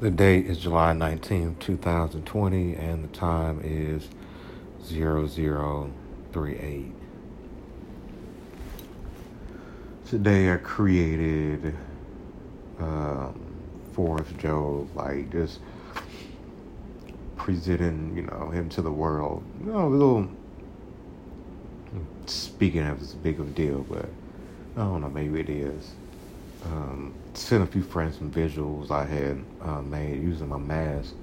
The date is July 19th, 2020, and the time is 0038. Today I created um, Forrest Job, like just presenting, you know, him to the world. You know, a little speaking of it's big of a deal, but I don't know, maybe it is. Um, sent a few friends some visuals I had uh, made using my mask.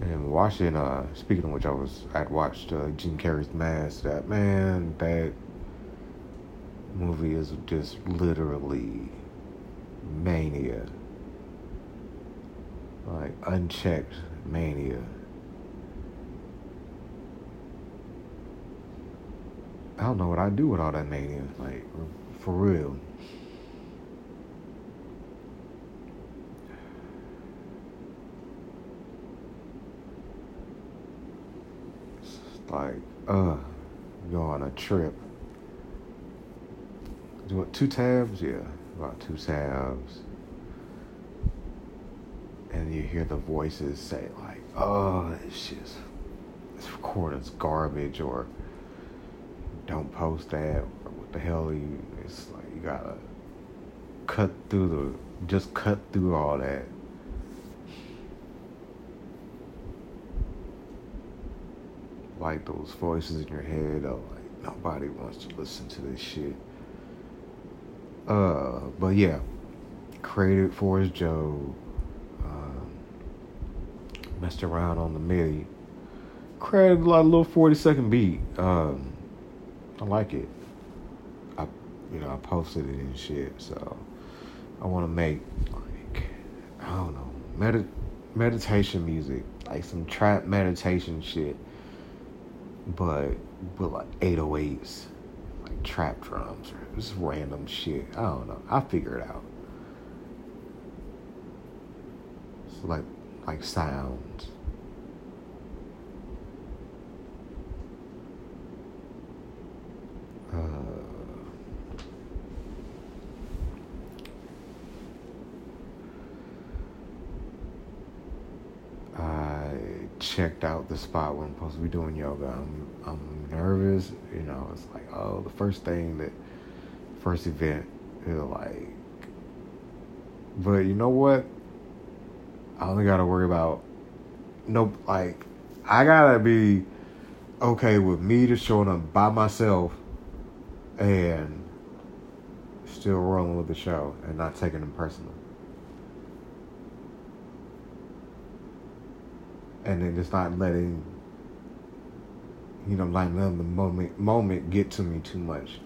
And watching, uh, speaking of which, I was, I'd watched uh, Jim Carrey's Mask. That man, that movie is just literally mania. Like unchecked mania. I don't know what I do with all that mania. Like for real. It's like, uh, go on a trip. Do it two tabs? Yeah, about two tabs. And you hear the voices say like, oh, it's just, this recording's garbage or don't post that. Or what the hell you? It's like you gotta cut through the, just cut through all that. Like those voices in your head of like nobody wants to listen to this shit. Uh, but yeah, created Forrest Job. Um, messed around on the MIDI. Created a little forty second beat. Um, I like it. I, you know, I posted it and shit. So I want to make like I don't know, med- meditation music, like some trap meditation shit, but with like 808s, like trap drums or just random shit. I don't know. I figure it out. It's like like sounds. Uh, I checked out the spot where I'm supposed to be doing yoga. I'm I'm nervous, you know. It's like oh, the first thing that first event is like, but you know what? I only got to worry about no like I gotta be okay with me just showing up by myself and still rolling with the show and not taking them personal. And then just not letting you know, like letting the moment moment get to me too much.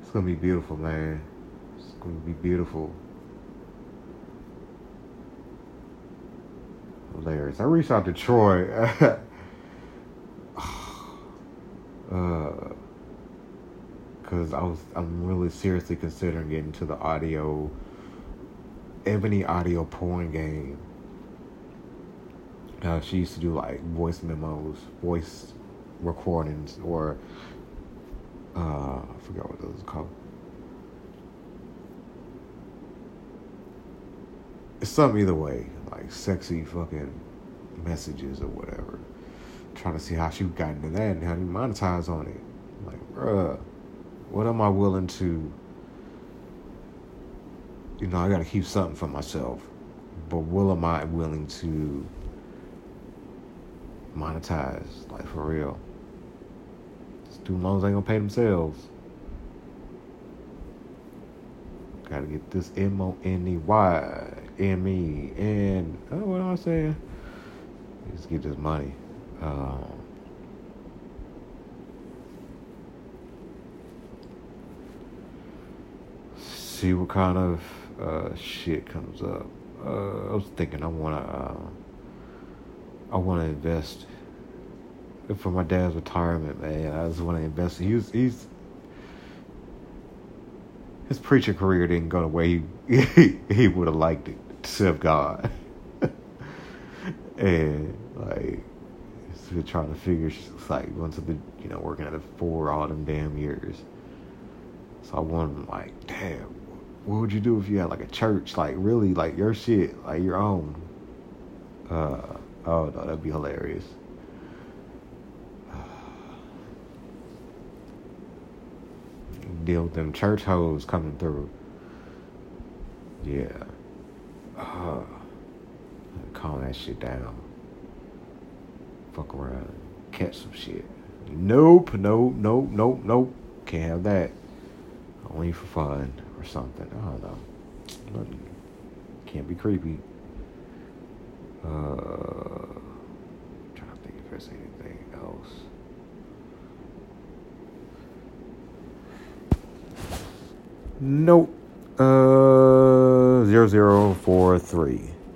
It's gonna be beautiful, man. It's gonna be beautiful. Hilarious. I reached out to Troy. uh, cause I was I'm really seriously considering getting to the audio Ebony audio porn game. She used to do like voice memos, voice recordings, or uh, I forgot what those are called. It's something either way, like sexy fucking messages or whatever. Trying to see how she got into that and how to monetize on it. Like, bruh, what am I willing to? You know, I got to keep something for myself, but what am I willing to monetize? Like for real. Student loans ain't gonna pay themselves. Gotta get this M O N E Y M E and oh, what am I saying? Just get this money. Um, see what kind of uh, shit comes up. Uh, I was thinking I wanna uh, I wanna invest for my dad's retirement, man. I just wanna invest. He's he's his preacher career didn't go the way he he, he would have liked it to serve God. and like still trying to figure like going to the you know working at it for all them damn years. So I wanted like, damn, what would you do if you had like a church, like really like your shit, like your own? Uh, oh no, that'd be hilarious. Deal with them church hoes coming through. Yeah. Uh, calm that shit down. Fuck around, catch some shit. Nope, nope, nope, nope, nope. Can't have that. Only for fun or something. I don't know. Can't be creepy. Uh, trying to think if there's anything else. Nope. Uh, zero zero four three.